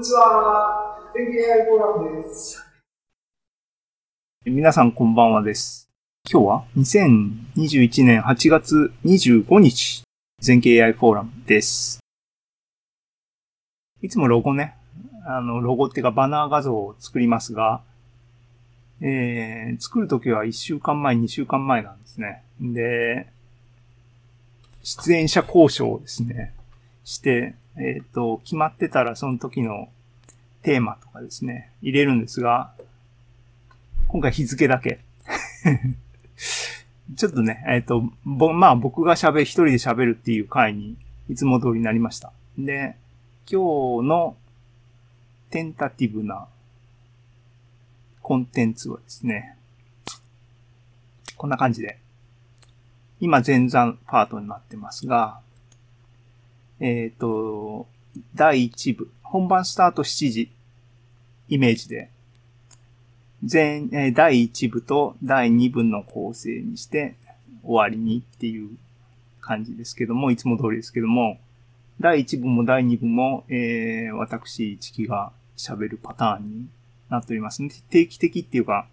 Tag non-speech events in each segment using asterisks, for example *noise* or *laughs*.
こんにちは。天気 AI フォーラムです。皆さんこんばんはです。今日は2021年8月25日、全景 AI フォーラムです。いつもロゴね、あの、ロゴっていうかバナー画像を作りますが、えー、作るときは1週間前、2週間前なんですね。で、出演者交渉をですね、して、えっ、ー、と、決まってたらその時のテーマとかですね、入れるんですが、今回日付だけ。*laughs* ちょっとね、えっ、ー、と、ぼ、まあ僕が喋、一人で喋るっていう回にいつも通りになりました。で、今日のテンタティブなコンテンツはですね、こんな感じで、今前座パートになってますが、えっ、ー、と、第1部、本番スタート7時、イメージで、全、えー、第1部と第2部の構成にして終わりにっていう感じですけども、いつも通りですけども、第1部も第2部も、えー、私、チキが喋るパターンになっておりますね。定期的っていうか、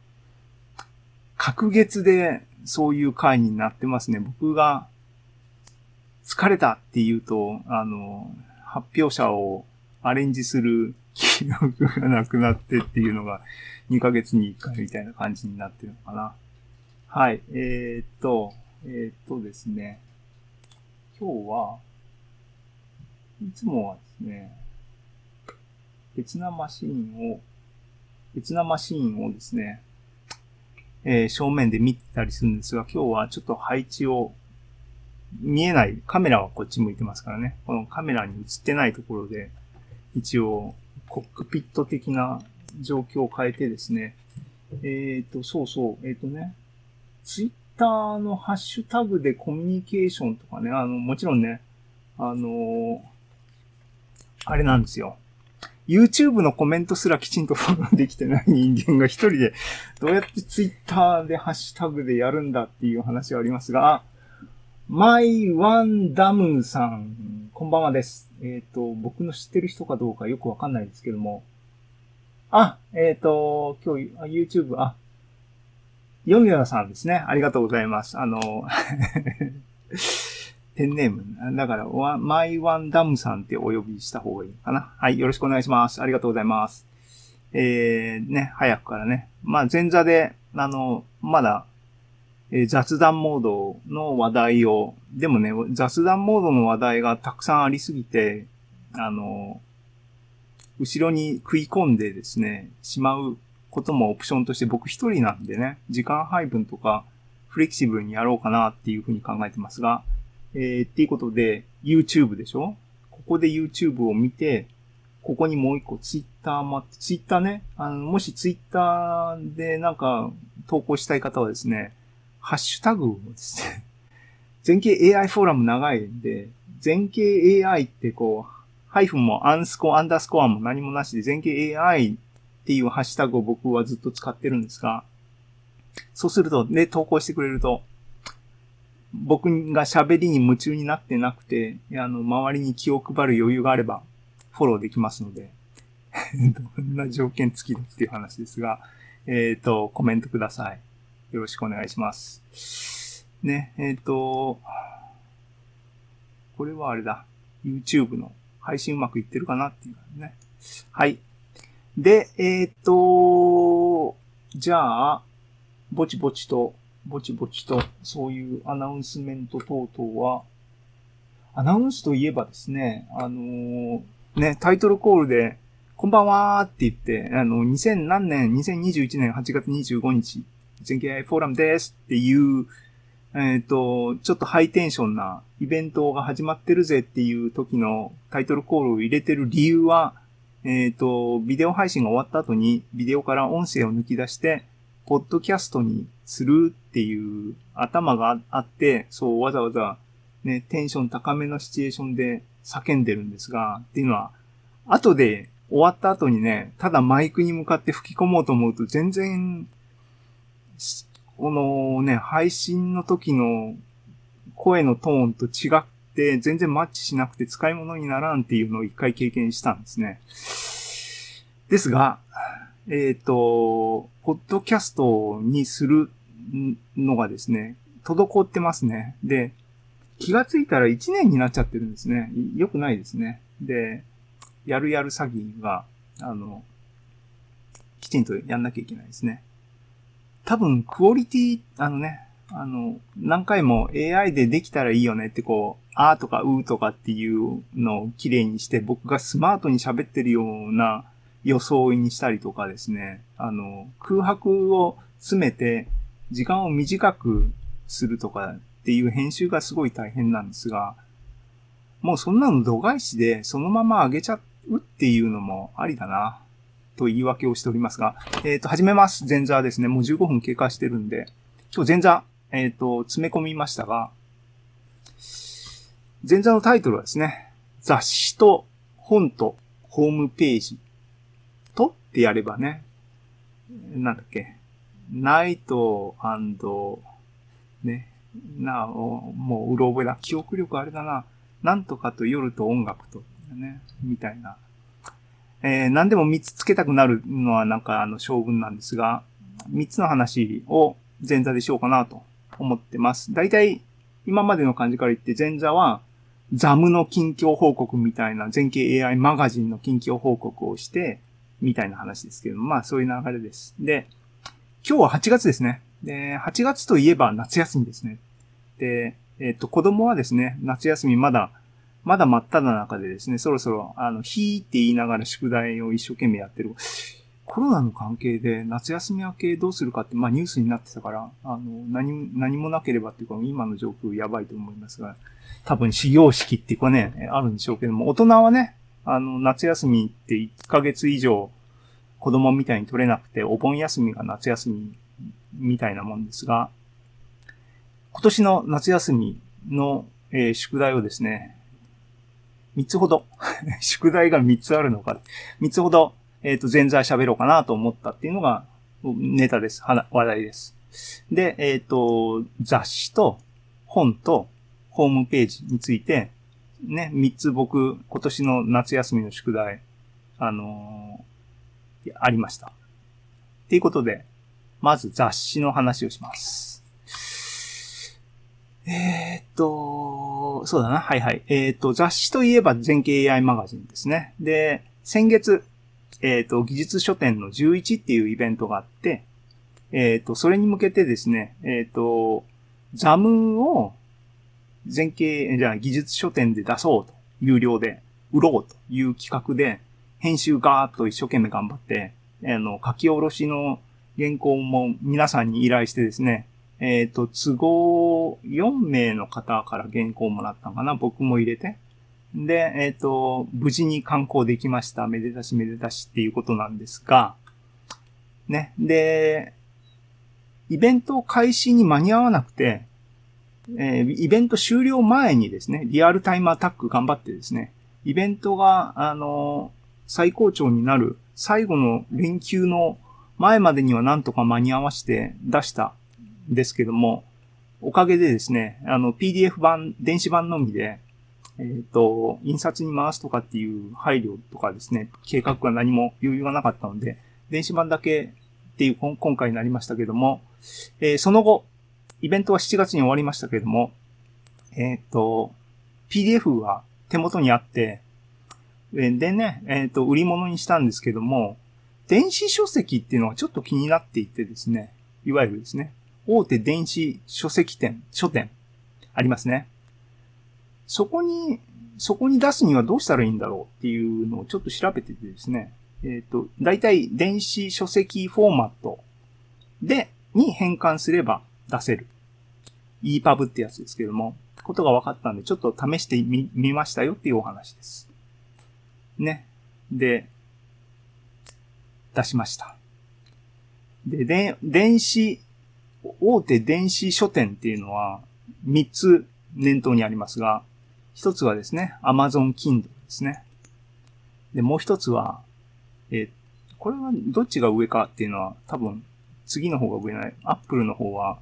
隔月でそういう回になってますね。僕が疲れたって言うと、あの、発表者をアレンジする記憶がなくなってっていうのが2ヶ月に1回みたいな感じになってるのかな。はい。えー、っと、えー、っとですね。今日は、いつもはですね、別なマシンを、別なマシンをですね、えー、正面で見てたりするんですが、今日はちょっと配置を見えない、カメラはこっち向いてますからね。このカメラに映ってないところで、一応、コックピット的な状況を変えてですね。えっ、ー、と、そうそう、えっ、ー、とね、ツイッターのハッシュタグでコミュニケーションとかね、あの、もちろんね、あのあれなんですよ。YouTube のコメントすらきちんとフォローできてない人間が一人でどうやって Twitter でハッシュタグでやるんだっていう話はありますが、マイワンダムさん、こんばんはです。えっ、ー、と、僕の知ってる人かどうかよくわかんないですけども。あ、えっ、ー、と、今日、YouTube、あ、ヨミラさんですね。ありがとうございます。あの、*laughs* ペンネーム。だから、マイワンダムさんってお呼びした方がいいかな。はい、よろしくお願いします。ありがとうございます。えー、ね、早くからね。まあ、前座で、あの、まだえー、雑談モードの話題を、でもね、雑談モードの話題がたくさんありすぎて、あの、後ろに食い込んでですね、しまうこともオプションとして僕一人なんでね、時間配分とかフレキシブルにやろうかなっていうふうに考えてますが、えー、っていうことで、YouTube でしょ？ここで YouTube を見て、ここにもう一個 Twitter もあって、Twitter ね、あの、もし Twitter でなんか投稿したい方はですね、ハッシュタグをですね、*laughs* 全景 AI フォーラム長いんで、全景 AI ってこう、ハイフンもアンスコ、アンダースコアも何もなしで、全景 AI っていうハッシュタグを僕はずっと使ってるんですが、そうすると、で、投稿してくれると、僕が喋りに夢中になってなくて、あの、周りに気を配る余裕があれば、フォローできますので、*laughs* どんな条件付きだっていう話ですが、えっ、ー、と、コメントください。よろしくお願いします。ね、えっ、ー、と、これはあれだ。YouTube の配信うまくいってるかなっていうね。はい。で、えっ、ー、と、じゃあ、ぼちぼちと、ぼちぼちと、そういうアナウンスメント等々は、アナウンスといえばですね、あのー、ね、タイトルコールで、こんばんはーって言って、あの、2000何年、2021年8月25日全景 AI フォーラムです。っていう、えっ、ー、と、ちょっとハイテンションなイベントが始まってるぜっていう時のタイトルコールを入れてる理由は、えっ、ー、と、ビデオ配信が終わった後にビデオから音声を抜き出して、ポッドキャストにするっていう頭があって、そうわざわざね、テンション高めのシチュエーションで叫んでるんですが、っていうのは、後で終わった後にね、ただマイクに向かって吹き込もうと思うと全然このね、配信の時の声のトーンと違って全然マッチしなくて使い物にならんっていうのを一回経験したんですね。ですが、えっ、と、ポッドキャストにするのがですね、滞ってますね。で、気がついたら1年になっちゃってるんですね。よくないですね。で、やるやる詐欺が、あの、きちんとやんなきゃいけないですね。多分、クオリティ、あのね、あの、何回も AI でできたらいいよねってこう、あーとかうーとかっていうのを綺麗にして、僕がスマートに喋ってるような装いにしたりとかですね、あの、空白を詰めて、時間を短くするとかっていう編集がすごい大変なんですが、もうそんなの度外視でそのまま上げちゃうっていうのもありだな、と言い訳をしておりますが、えっ、ー、と、始めます。前座ですね。もう15分経過してるんで、今日前座、えっ、ー、と、詰め込みましたが、前座のタイトルはですね、雑誌と本とホームページとってやればね、なんだっけ、ナイトね、なお、もううろ覚えだ。記憶力あれだな。なんとかと夜と音楽と、ね、みたいな。えー、何でも3つつけたくなるのはなんかあの将軍なんですが、3つの話を前座でしようかなと思ってます。大体、今までの感じから言って前座は、ザムの近況報告みたいな、全景 AI マガジンの近況報告をして、みたいな話ですけどまあそういう流れです。で、今日は8月ですね。で、8月といえば夏休みですね。で、えっ、と、子供はですね、夏休みまだ、まだ真っ只中でですね、そろそろ、あの、ひーって言いながら宿題を一生懸命やってる。コロナの関係で夏休み明けどうするかって、まあニュースになってたから、あの、何も、何もなければっていうか、今の状況やばいと思いますが、多分始業式っていうかね、あるんでしょうけども、大人はね、あの、夏休みって1ヶ月以上子供みたいに取れなくて、お盆休みが夏休みみたいなもんですが、今年の夏休みの、えー、宿題をですね、3つほど *laughs* 宿題が3つあるのか、3つほど、えっ、ー、と、前座喋ろうかなと思ったっていうのがネタです。話題です。で、えっ、ー、と、雑誌と本とホームページについて、ね、3つ僕、今年の夏休みの宿題、あのー、ありました。っていうことで、まず雑誌の話をします。えー、っと、そうだな。はいはい。えー、っと、雑誌といえば全景 AI マガジンですね。で、先月、えー、っと、技術書店の11っていうイベントがあって、えっと、それに向けてですね、えっと、ザムを全景、じゃあ技術書店で出そうと、有料で売ろうという企画で、編集ガーッと一生懸命頑張って、あの、書き下ろしの原稿も皆さんに依頼してですね、えっ、ー、と、都合4名の方から原稿をもらったのかな僕も入れて。で、えっ、ー、と、無事に観光できました。めでたしめでたしっていうことなんですが、ね。で、イベント開始に間に合わなくて、えー、イベント終了前にですね、リアルタイムアタック頑張ってですね、イベントが、あの最高潮になる最後の連休の前までにはなんとか間に合わせて出したですけども、おかげでですね、あの、PDF 版、電子版のみで、えっ、ー、と、印刷に回すとかっていう配慮とかですね、計画が何も余裕がなかったので、電子版だけっていう今回になりましたけども、えー、その後、イベントは7月に終わりましたけども、えっ、ー、と、PDF は手元にあって、でね、えっ、と、売り物にしたんですけども、電子書籍っていうのがちょっと気になっていてですね、いわゆるですね、大手電子書籍店、書店、ありますね。そこに、そこに出すにはどうしたらいいんだろうっていうのをちょっと調べててですね、えっ、ー、と、大体電子書籍フォーマットで、に変換すれば出せる。EPUB ってやつですけども、ことが分かったんで、ちょっと試してみ、みましたよっていうお話です。ね。で、出しました。で、で、電子、大手電子書店っていうのは3つ念頭にありますが、1つはですね、Amazon Kindle ですね。で、もう1つは、えこれはどっちが上かっていうのは多分次の方が上ない。Apple の方は、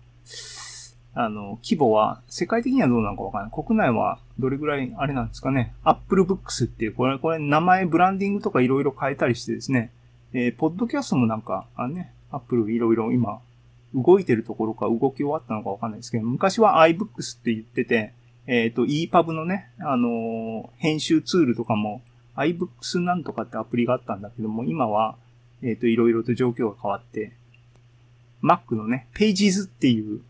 あの、規模は世界的にはどうなのかわからない。国内はどれぐらいあれなんですかね。Apple Books っていう、これ、これ名前ブランディングとかいろいろ変えたりしてですね、えー、ポッドキャストもなんか、あね、アップルいろいろ今、動いてるところか動き終わったのかわかんないですけど、昔は iBooks って言ってて、えっ、ー、と、EPUB のね、あのー、編集ツールとかも iBooks なんとかってアプリがあったんだけども、今は、えっ、ー、と、いろいろと状況が変わって、Mac のね、Pages っていう、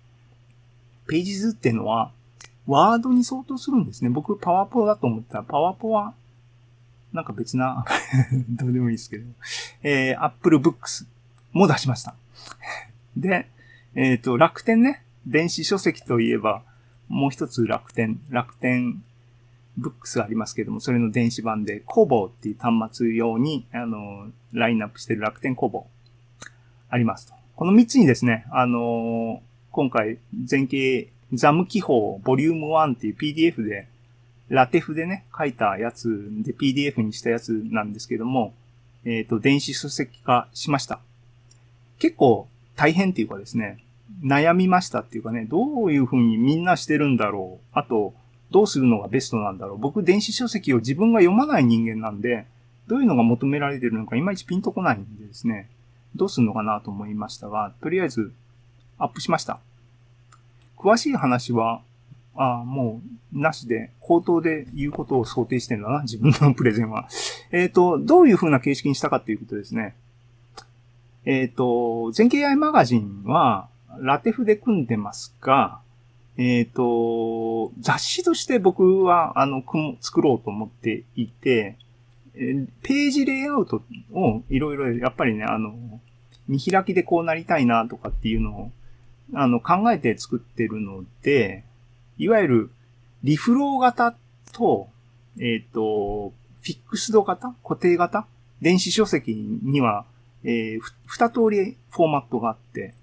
Pages っていうのは、ワードに相当するんですね。僕、パワーポだと思ったら、パワーポは、なんか別な、*laughs* どうでもいいですけど、えー、Apple Books も出しました。で、えっ、ー、と、楽天ね、電子書籍といえば、もう一つ楽天、楽天ブックスありますけども、それの電子版で、コボっていう端末用に、あの、ラインナップしてる楽天コボありますと。この三つにですね、あの今回、前景ザム記法ボリューム1っていう PDF で、ラテフでね、書いたやつで PDF にしたやつなんですけども、えっ、ー、と、電子書籍化しました。結構大変っていうかですね、悩みましたっていうかね、どういう風にみんなしてるんだろう。あと、どうするのがベストなんだろう。僕、電子書籍を自分が読まない人間なんで、どういうのが求められてるのかいまいちピンとこないんでですね、どうするのかなと思いましたが、とりあえずアップしました。詳しい話は、あもう、なしで、口頭で言うことを想定してんだな、自分のプレゼンは。えっ、ー、と、どういう風な形式にしたかっていうことですね。えっ、ー、と、全景 AI マガジンは、ラテフで組んでますが、えっ、ー、と、雑誌として僕は、あの、作ろうと思っていて、ページレイアウトをいろいろ、やっぱりね、あの、見開きでこうなりたいなとかっていうのを、あの、考えて作ってるので、いわゆる、リフロー型と、えっ、ー、と、フィックスド型固定型電子書籍には、えー、二通りフォーマットがあって、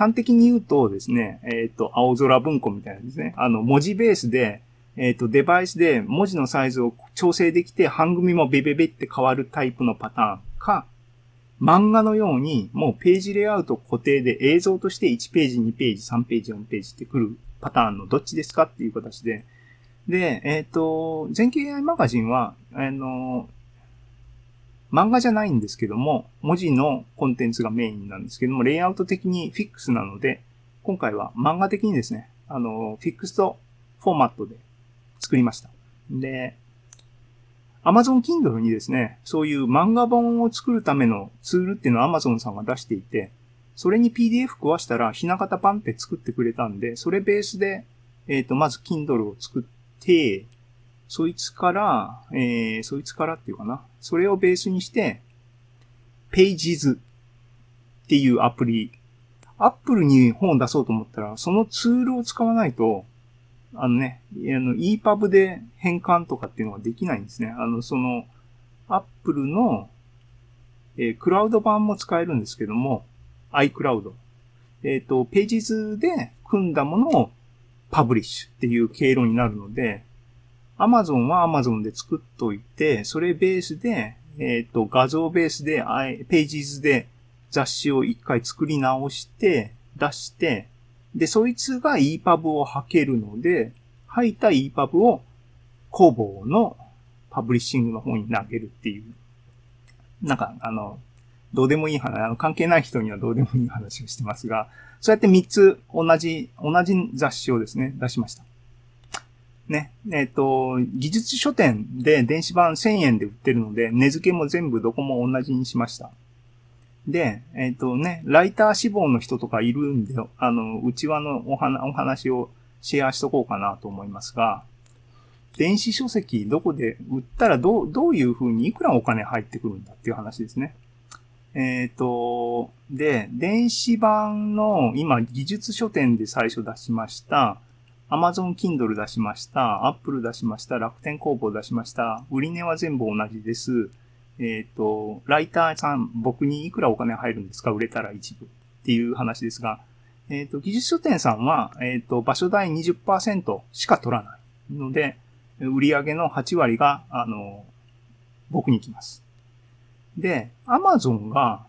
端的に言うとですね、えっ、ー、と、青空文庫みたいなですね、あの、文字ベースで、えっ、ー、と、デバイスで文字のサイズを調整できて、半組もベベベって変わるタイプのパターンか、漫画のように、もうページレイアウト固定で映像として1ページ、2ページ、3ページ、4ページってくるパターンのどっちですかっていう形で。で、えっ、ー、と、全景 AI マガジンは、あの、漫画じゃないんですけども、文字のコンテンツがメインなんですけども、レイアウト的にフィックスなので、今回は漫画的にですね、あの、フィックスとフォーマットで作りました。で、Amazon Kindle にですね、そういう漫画本を作るためのツールっていうのを Amazon さんが出していて、それに PDF 壊したら、ひな形パンって作ってくれたんで、それベースで、えっ、ー、と、まず Kindle を作って、そいつから、えー、そいつからっていうかな。それをベースにして、Pages っていうアプリ。Apple に本を出そうと思ったら、そのツールを使わないと、あのね、あの EPUB で変換とかっていうのができないんですね。あの、その、Apple の、えー、クラウド版も使えるんですけども、iCloud。えっ、ー、と、Pages で組んだものをパブリッシュっていう経路になるので、Amazon は Amazon で作っといて、それベースで、えっ、ー、と、画像ベースで、Pages で雑誌を一回作り直して、出して、で、そいつが EPUB を吐けるので、吐いた EPUB を工房のパブリッシングの方に投げるっていう。なんか、あの、どうでもいい話、あの、関係ない人にはどうでもいい話をしてますが、そうやって3つ同じ、同じ雑誌をですね、出しました。ね。えっ、ー、と、技術書店で電子版1000円で売ってるので、値付けも全部どこも同じにしました。で、えっ、ー、とね、ライター志望の人とかいるんで、あの、内輪のお話お話をシェアしとこうかなと思いますが、電子書籍どこで売ったらどう、どういう風にいくらお金入ってくるんだっていう話ですね。えっ、ー、と、で、電子版の今技術書店で最初出しました、Amazon Kindle 出しました、Apple 出しました、楽天工房出しました、売値は全部同じです。えっ、ー、と、ライターさん、僕にいくらお金入るんですか？売れたら一部っていう話ですが、えっ、ー、と、技術書店さんは、えっ、ー、と、場所代20%しか取らないので、売上の8割が、あの、僕に来ます。で、Amazon が、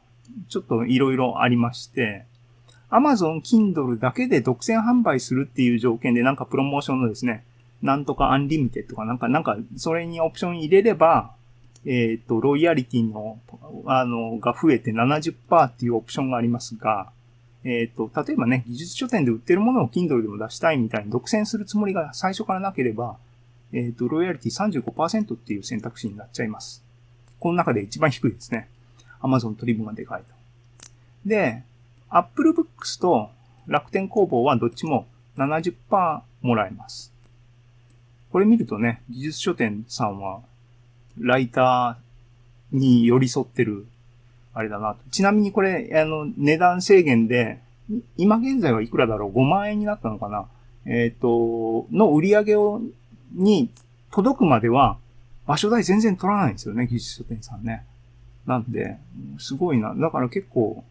ちょっといろいろありまして、Amazon Kindle だけで独占販売するっていう条件でなんかプロモーションのですね、なんとか Unlimited かなんか、なんか、それにオプション入れれば、えっ、ー、と、ロイヤリティのあの、が増えて70%っていうオプションがありますが、えっ、と、例えばね、技術書典で売ってるものを Kindle でも出したいみたいに独占するつもりが最初からなければ、えっ、と、ロイヤリティ35%っていう選択肢になっちゃいます。この中で一番低いですね。Amazon 取り分がでかいと。で、Apple Books と楽天工房はどっちも70%もらえます。これ見るとね、技術書店さんは、ライターに寄り添ってる、あれだなと。ちなみにこれ、あの、値段制限で、今現在はいくらだろう ?5 万円になったのかな？えっ、ー、と、の売り上げを、に届くまでは、場所代全然取らないんですよね、技術書店さんね。なんで、すごいな。だから結構、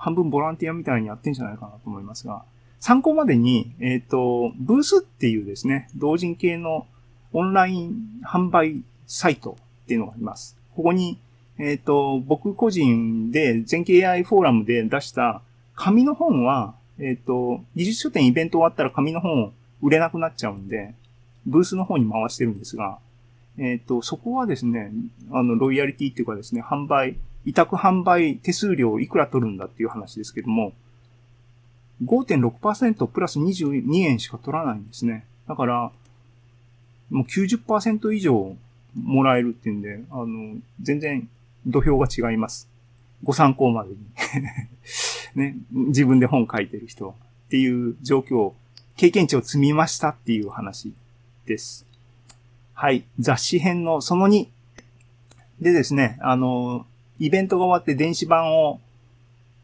半分ボランティアみたいにやってんじゃないかなと思いますが、参考までに、えっ、ー、と、ブースっていうですね、同人系のオンライン販売サイトっていうのがあります。ここに、えっ、ー、と、僕個人で全景 AI フォーラムで出した紙の本は、えっ、ー、と、技術書店イベント終わったら紙の本売れなくなっちゃうんで、ブースの方に回してるんですが、えっ、と、そこはですね、あの、ロイヤリティっていうかですね、販売、委託販売手数料いくら取るんだっていう話ですけども、5.6%プラス22円しか取らないんですね。だから、もう90%以上もらえるっていうんで、あの、全然土俵が違います。ご参考までに *laughs* ね、自分で本書いてる人っていう状況、経験値を積みましたっていう話です。はい。雑誌編のその2。でですね、あの、イベントが終わって電子版を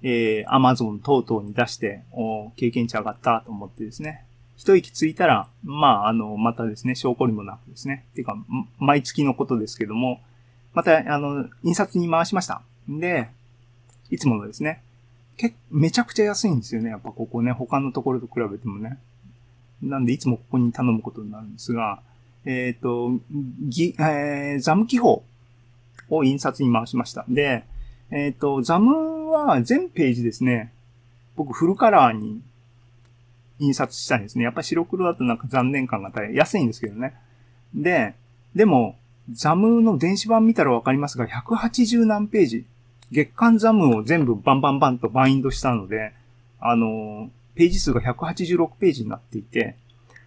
えー、Amazon 等々に出して、お経験値上がったと思ってですね。一息ついたら、まあ、あの、またですね、証拠りもなくですね。ていうか、毎月のことですけども、また、あの、印刷に回しました。んで、いつものですね。け、めちゃくちゃ安いんですよね。やっぱここね、他のところと比べてもね。なんで、いつもここに頼むことになるんですが、えっ、ー、と、ぎ、えー、ザム記法を印刷に回しました。で、えっ、ー、と、ザムは全ページですね、僕フルカラーに印刷したんですね。やっぱ白黒だとなんか残念感が大変安いんですけどね。で、でも、ザムの電子版見たらわかりますが、180何ページ。月間ザムを全部バンバンバンとバインドしたので、あの、ページ数が186ページになっていて、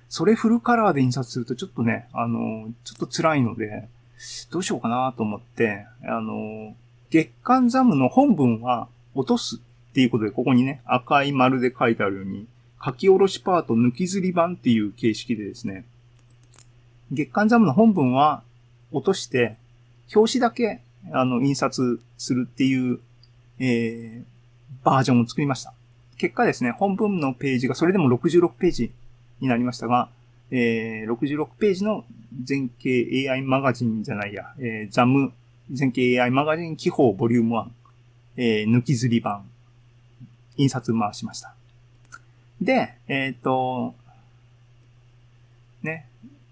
それフルカラーで印刷するとちょっとね、あの、ちょっと辛いので、どうしようかなと思って、あの、月刊ザムの本文は落とすっていうことで、ここにね、赤い丸で書いてあるように、書き下ろしパート抜きずり版っていう形式でですね、月刊ザムの本文は落として、表紙だけ、あの、印刷するっていう、えー、バージョンを作りました。結果ですね、本文のページがそれでも66ページになりましたが、えー、66ページの全景 AI マガジンじゃないや、えー、ザム全景 AI マガジン記法ボリューム1、えー、抜きずり版、印刷回しました。で、えっ、ー、と、ね、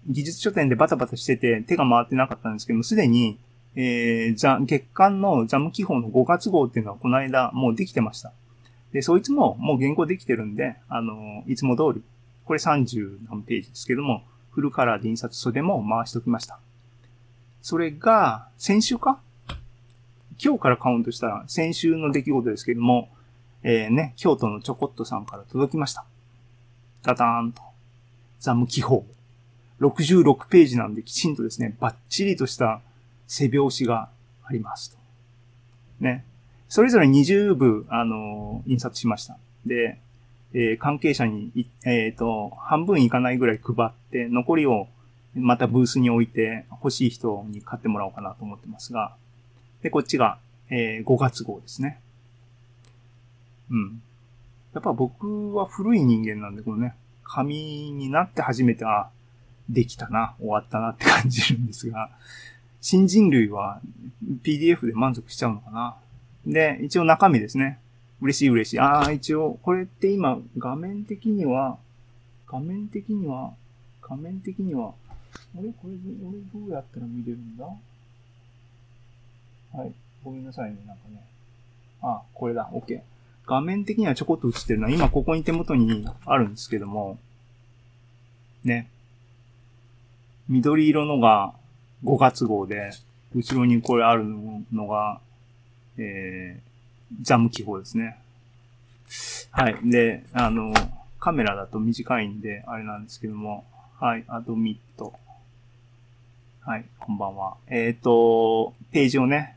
技術書店でバタバタしてて手が回ってなかったんですけども、すでに、えー、ザ、月間のザム記法の5月号っていうのはこの間もうできてました。で、そいつももう原稿できてるんで、あの、いつも通り、これ30何ページですけども、フルカラーで印刷袖も回しておきました。それが、先週か？今日からカウントしたら先週の出来事ですけども、えー、ね、京都のちょこっとさんから届きました。ダダーンと。ザム記法。66ページなんできちんとですね、バッチリとした背表紙があります。ね。それぞれ20部、あのー、印刷しました。で、えー、関係者に、えっ、ー、と、半分いかないぐらい配って、残りをまたブースに置いて欲しい人に買ってもらおうかなと思ってますが、で、こっちが、えー、5月号ですね。うん。やっぱ僕は古い人間なんで、このね、紙になって初めて、あ、できたな、終わったなって感じるんですが、新人類は PDF で満足しちゃうのかな。で、一応中身ですね。嬉しい嬉しい。ああ、一応、これって今、画面的には、画面的には、画面的には、あれ？これ、俺どうやったら見れるんだ？はい。ごめんなさいね、なんかね。あ、これだ。OK。画面的にはちょこっと映ってるのは、今ここに手元にあるんですけども、ね。緑色のが5月号で、後ろにこれあるのが、えー、ザム記法ですね。はい。で、あの、カメラだと短いんで、あれなんですけども、はい、アドミット。はい、こんばんは。えっ、ー、と、ページをね、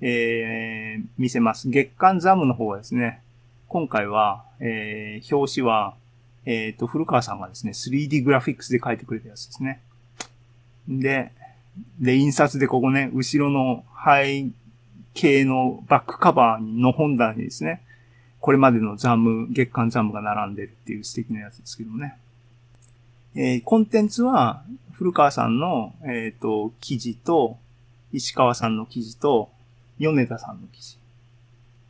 えー、見せます。月刊ザムの方はですね、今回は、えー、表紙は、えっ、ー、と、古川さんがですね、3D グラフィックスで書いてくれたやつですね。で、で、印刷でここね、後ろの背景のバックカバーの本棚にですね、これまでのザム、月刊ザムが並んでるっていう素敵なやつですけどね。えー、コンテンツは、古川さんの、えっ、ー、と、記事と、石川さんの記事と、米田さんの記事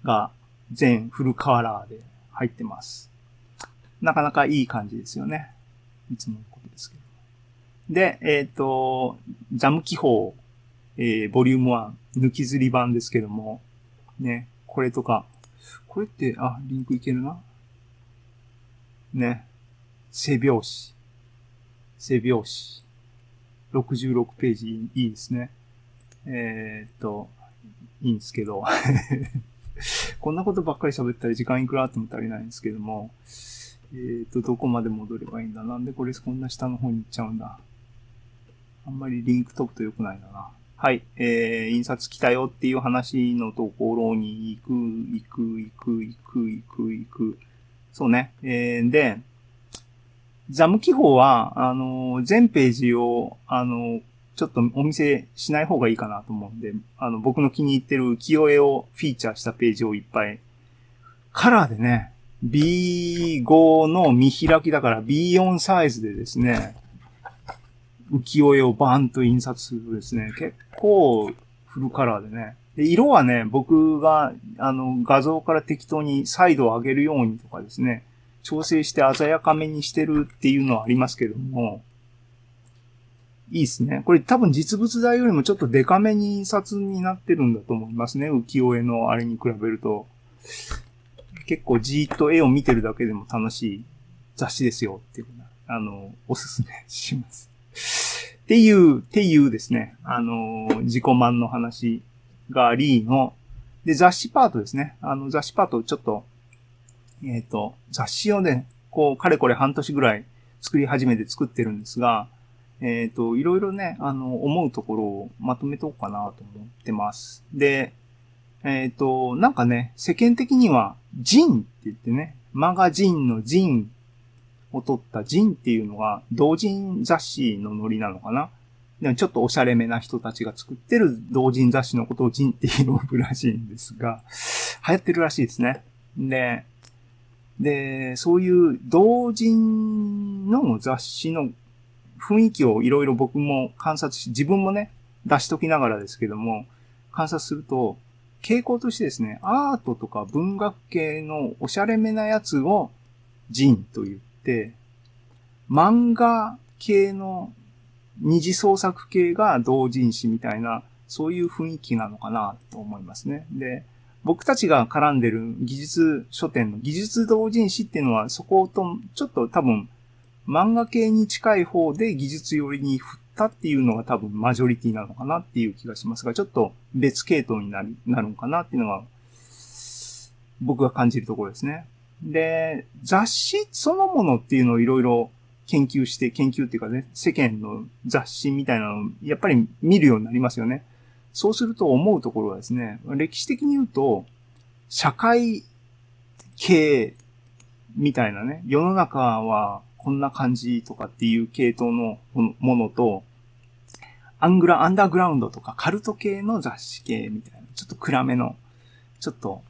が全フルカラーで入ってます。なかなかいい感じですよね。いつものことですけど。で、えっ、ー、と、ザム記法、えー、ボリューム1、抜きずり版ですけども、ね、これとか、これって、あ、リンクいけるな。ね、背拍子。背拍子。66ページいいですね。えー、っと、いいんですけど。*laughs* こんなことばっかり喋ったら時間いくらあっても足りないんですけども。えー、っと、どこまで戻ればいいんだなんでこれこんな下の方に行っちゃうんだあんまりリンク飛ぶと良くないんだな。はい。えー、印刷来たよっていう話のところに行く、行く、行く、行く、行く、行く。そうね。えー、で、ザム記法は、あの、全ページを、あの、ちょっとお見せしない方がいいかなと思うんで、あの、僕の気に入ってる浮世絵をフィーチャーしたページをいっぱい、カラーでね、B5 の見開きだから B4 サイズでですね、浮世絵をバーンと印刷するとですね、結構フルカラーでね。で、色はね、僕が、あの、画像から適当にサイドを上げるようにとかですね、調整して鮮やかめにしてるっていうのはありますけども、いいですね。これ多分実物大よりもちょっとデカめに印刷になってるんだと思いますね。浮世絵のあれに比べると。結構じーっと絵を見てるだけでも楽しい雑誌ですよっていうあの、おすすめします。っていう、っていうですね、あの、自己満の話がありの、で、雑誌パートですね。あの、雑誌パートちょっと、えっ、ー、と、雑誌をね、こう、かれこれ半年ぐらい作り始めて作ってるんですが、えっ、ー、と、いろいろね、あの、思うところをまとめとこうかなと思ってます。で、えっ、ー、と、なんかね、世間的には、ジンって言ってね、マガジンのジンを取ったジンっていうのが同人雑誌のノリなのかな？でもちょっとおしゃれめな人たちが作ってる同人雑誌のことをジンって呼ぶらしいんですが、流行ってるらしいですね。で、で、そういう同人の雑誌の雰囲気をいろいろ僕も観察し、自分もね、出しときながらですけども、観察すると、傾向としてですね、アートとか文学系のおしゃれめなやつをジンと言っ、漫画系の二次創作系が同人誌みたいな、そういう雰囲気なのかなと思いますね。で、僕たちが絡んでる技術書店の技術同人誌っていうのはそことちょっと多分漫画系に近い方で技術寄りに振ったっていうのが多分マジョリティなのかなっていう気がしますが、ちょっと別系統になる、なるのかなっていうのが僕が感じるところですね。で、雑誌そのものっていうのをいろいろ研究して、研究っていうかね、世間の雑誌みたいなのをやっぱり見るようになりますよね。そうすると思うところはですね、歴史的に言うと、社会系みたいなね、世の中はこんな感じとかっていう系統のものと、アングラ、アンダーグラウンドとかカルト系の雑誌系みたいな、ちょっと暗めの、ちょっと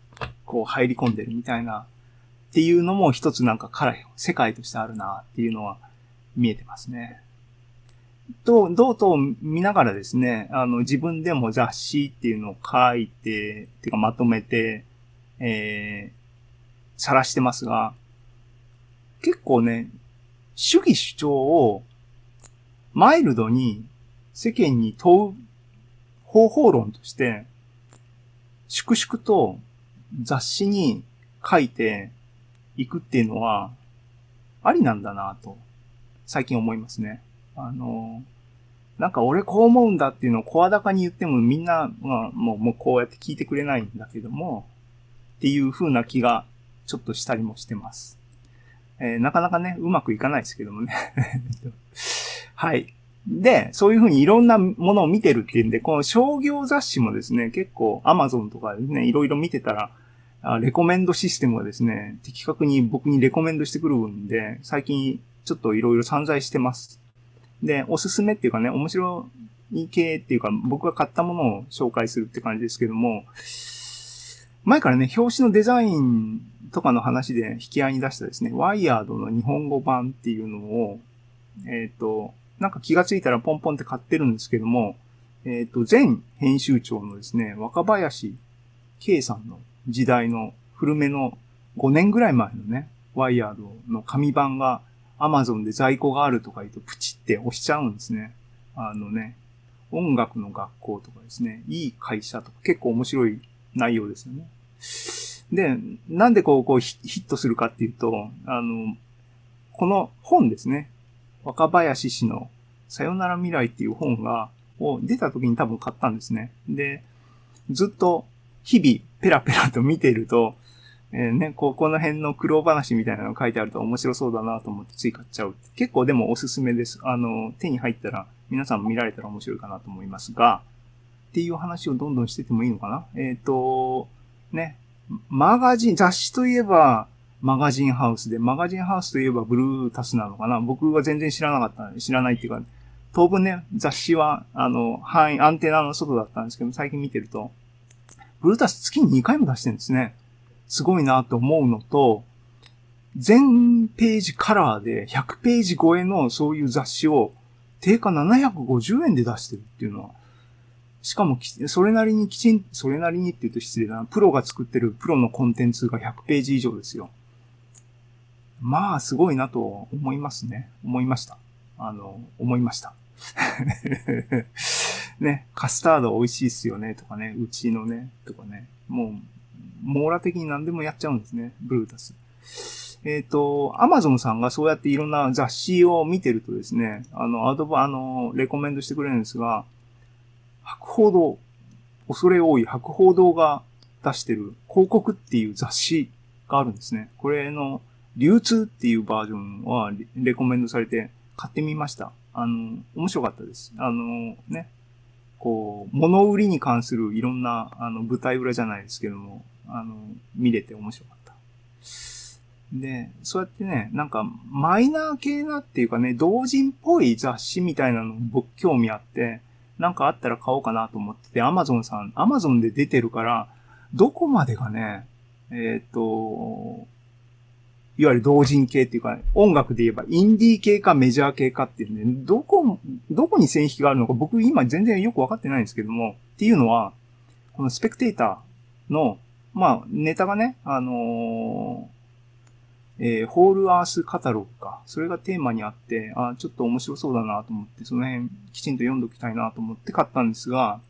こう入り込んでるみたいなっていうのも一つなんかから世界としてあるなっていうのは見えてますね。と、どうと見ながらですね、あの、自分でも雑誌っていうのを書いて、ていうかまとめて、えー、晒してますが、結構ね、主義主張をマイルドに世間に問う方法論として、粛々と雑誌に書いて、行くっていうのは、ありなんだなと、最近思いますね。あの、なんか俺こう思うんだっていうのを声高に言ってもみんな、まあ、もう、もうこうやって聞いてくれないんだけども、っていう風な気がちょっとしたりもしてます。えーなかなかね、うまくいかないですけどもね。*laughs* はい。で、そういう風にいろんなものを見てるっていうんで、この商業雑誌もですね、結構 Amazon とかですね、いろいろ見てたら、レコメンドシステムがですね、的確に僕にレコメンドしてくるんで、最近ちょっといろいろ散財してます。で、おすすめっていうかね、面白い系っていうか、僕が買ったものを紹介するって感じですけども、前からね、表紙のデザインとかの話で引き合いに出したですね、ワイヤードの日本語版っていうのを、えっ、と、なんか気がついたらポンポンって買ってるんですけども、えっ、と、前編集長のですね、若林圭さんの時代の古めの5年ぐらい前のね、ワイヤードの紙版が Amazon で在庫があるとか言うとプチって押しちゃうんですね。あのね、音楽の学校とかですね、いい会社とか結構面白い内容ですよね。で、なんでこう、こうヒットするかっていうと、あの、この本ですね。若林氏のさよなら未来っていう本が、を出た時に多分買ったんですね。で、ずっと日々ペラペラと見ていると、えーね、ここの辺の苦労話みたいなの書いてあると面白そうだなと思ってつい買っちゃう。結構でもおすすめです。あの、手に入ったら皆さんも見られたら面白いかなと思いますが、っていう話をどんどんしててもいいのかな？えっ、と、ね、マガジン、雑誌といえば、マガジンハウスで、マガジンハウスといえばブルータスなのかな？僕は全然知らなかった、知らないっていうか、当分ね、雑誌は、あの、範囲、アンテナの外だったんですけど、最近見てると、ブルータス月に2回も出してるんですね。すごいなと思うのと、全ページカラーで100ページ超えのそういう雑誌を定価750円で出してるっていうのは、しかも、それなりにきちん、それなりにって言うと失礼だな。プロが作ってるプロのコンテンツが100ページ以上ですよ。まあ、すごいなと思いますね。思いました。あの、思いました。ね、カスタード美味しいっすよね、とかね、うちのね、とかね。もう、網羅的に何でもやっちゃうんですね、ブルータス。えっ、と、アマゾンさんがそうやっていろんな雑誌を見てるとですね、あの、アドバ、あの、レコメンドしてくれるんですが、博報堂、恐れ多い博報堂が出してる広告っていう雑誌があるんですね。これの流通っていうバージョンはレコメンドされて買ってみました。あの、面白かったです。あの、ね、こう、物売りに関するいろんな、あの、舞台裏じゃないですけども、あの、見れて面白かった。で、そうやってね、なんか、マイナー系なっていうかね、同人っぽい雑誌みたいなの僕興味あって、なんかあったら買おうかなと思ってて、アマゾンさん、アマゾンで出てるから、どこまでがね、えっ、と、いわゆる同人系っていうか、ね音楽で言えばインディー系かメジャー系かっていうね、どこ、どこに線引きがあるのか僕今全然よくわかってないんですけども、っていうのは、このスペクテーターの、まあ、ネタがね、あのーえーホールアースカタログか。それがテーマにあって、あちょっと面白そうだなと思って、その辺きちんと読んどきたいなと思って買ったんですが、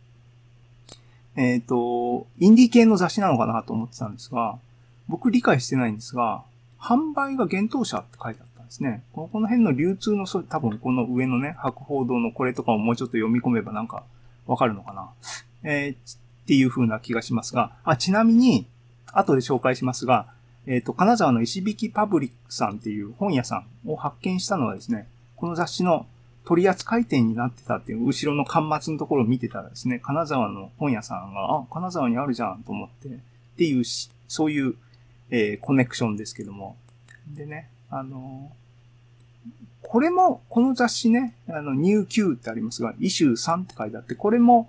えっ、と、インディー系の雑誌なのかなと思ってたんですが、僕理解してないんですが、販売が幻冬者って書いてあったんですね。この辺の流通のそ、多分この上のね、博報堂のこれとかをもうちょっと読み込めばなんかわかるのかな。えーっていう風な気がしますが、あ、ちなみに、後で紹介しますが、えっ、と、金沢の石引パブリックさんっていう本屋さんを発見したのはですね、この雑誌の取扱店になってたっていう、後ろの端末のところを見てたらですね、金沢の本屋さんが、あ、金沢にあるじゃんと思って、っていうし、そういう、えーコネクションですけども。でね、あのーこれも、この雑誌ね、あの、ニュー Q ってありますが、イシュー3って書いてあって、これも、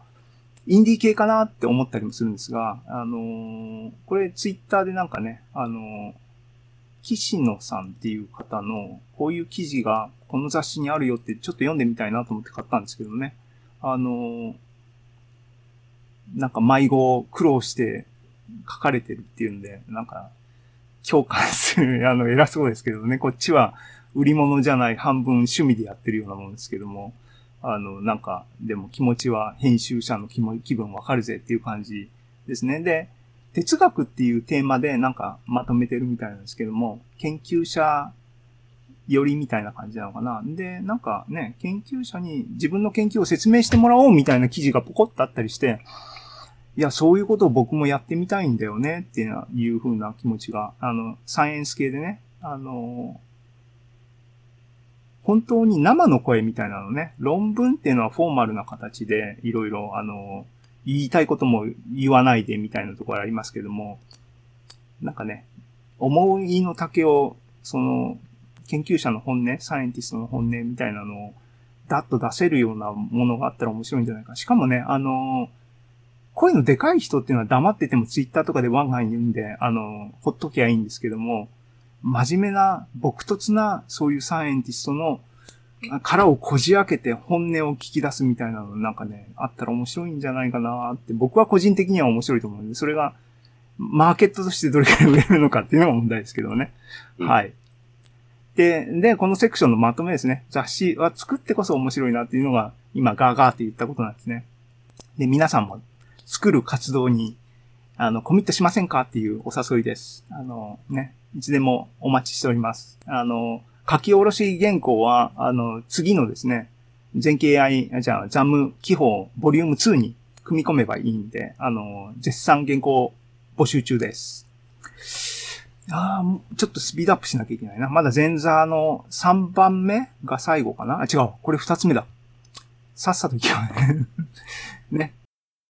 インディー系かなって思ったりもするんですが、あのーこれツイッターでなんかね、あの岸野さんっていう方の、こういう記事がこの雑誌にあるよってちょっと読んでみたいなと思って買ったんですけどね。あのなんか迷子を苦労して書かれてるっていうんで、なんか、共感する、あの、偉そうですけどね、こっちは売り物じゃない半分趣味でやってるようなもんですけども、あの、なんか、でも気持ちは編集者の気も気分わかるぜっていう感じですね。で、哲学っていうテーマでなんかまとめてるみたいなんですけども、研究者よりみたいな感じなのかな。で、なんかね、研究者に自分の研究を説明してもらおうみたいな記事がポコッとあったりして、いや、そういうことを僕もやってみたいんだよねっていういうな気持ちが、あの、サイエンス系でね、あの、本当に生の声みたいなのね、論文っていうのはフォーマルな形で、いろいろ、あの、言いたいことも言わないでみたいなところありますけども、なんかね、思いの丈を、その、研究者の本音、サイエンティストの本音みたいなのを、ダッと出せるようなものがあったら面白いんじゃないか。しかもね、あの、声のでかい人っていうのは黙っててもツイッターとかでワンワン言うんで、あの、ほっときゃいいんですけども、真面目な、朴突な、そういうサイエンティストの殻をこじ開けて本音を聞き出すみたいなのなんかね、あったら面白いんじゃないかなって、僕は個人的には面白いと思うんで、それが、マーケットとしてどれくらい売れるのかっていうのが問題ですけどね。うんはい。で、で、このセクションのまとめですね。雑誌は作ってこそ面白いなっていうのが、今ガーガーって言ったことなんですね。で、皆さんも作る活動に、あの、コミットしませんかっていうお誘いです。あの、ね、いつでもお待ちしております。あの、書き下ろし原稿は、あの、次のですね、全景 AI、じゃあ、ザム記法ボリューム2に組み込めばいいんで、あの、絶賛原稿募集中です。ああ、ちょっとスピードアップしなきゃいけないな。まだ前座の3番目が最後かな？あ、違う。これ2つ目だ。さっさと行きよう *laughs* ね。ね。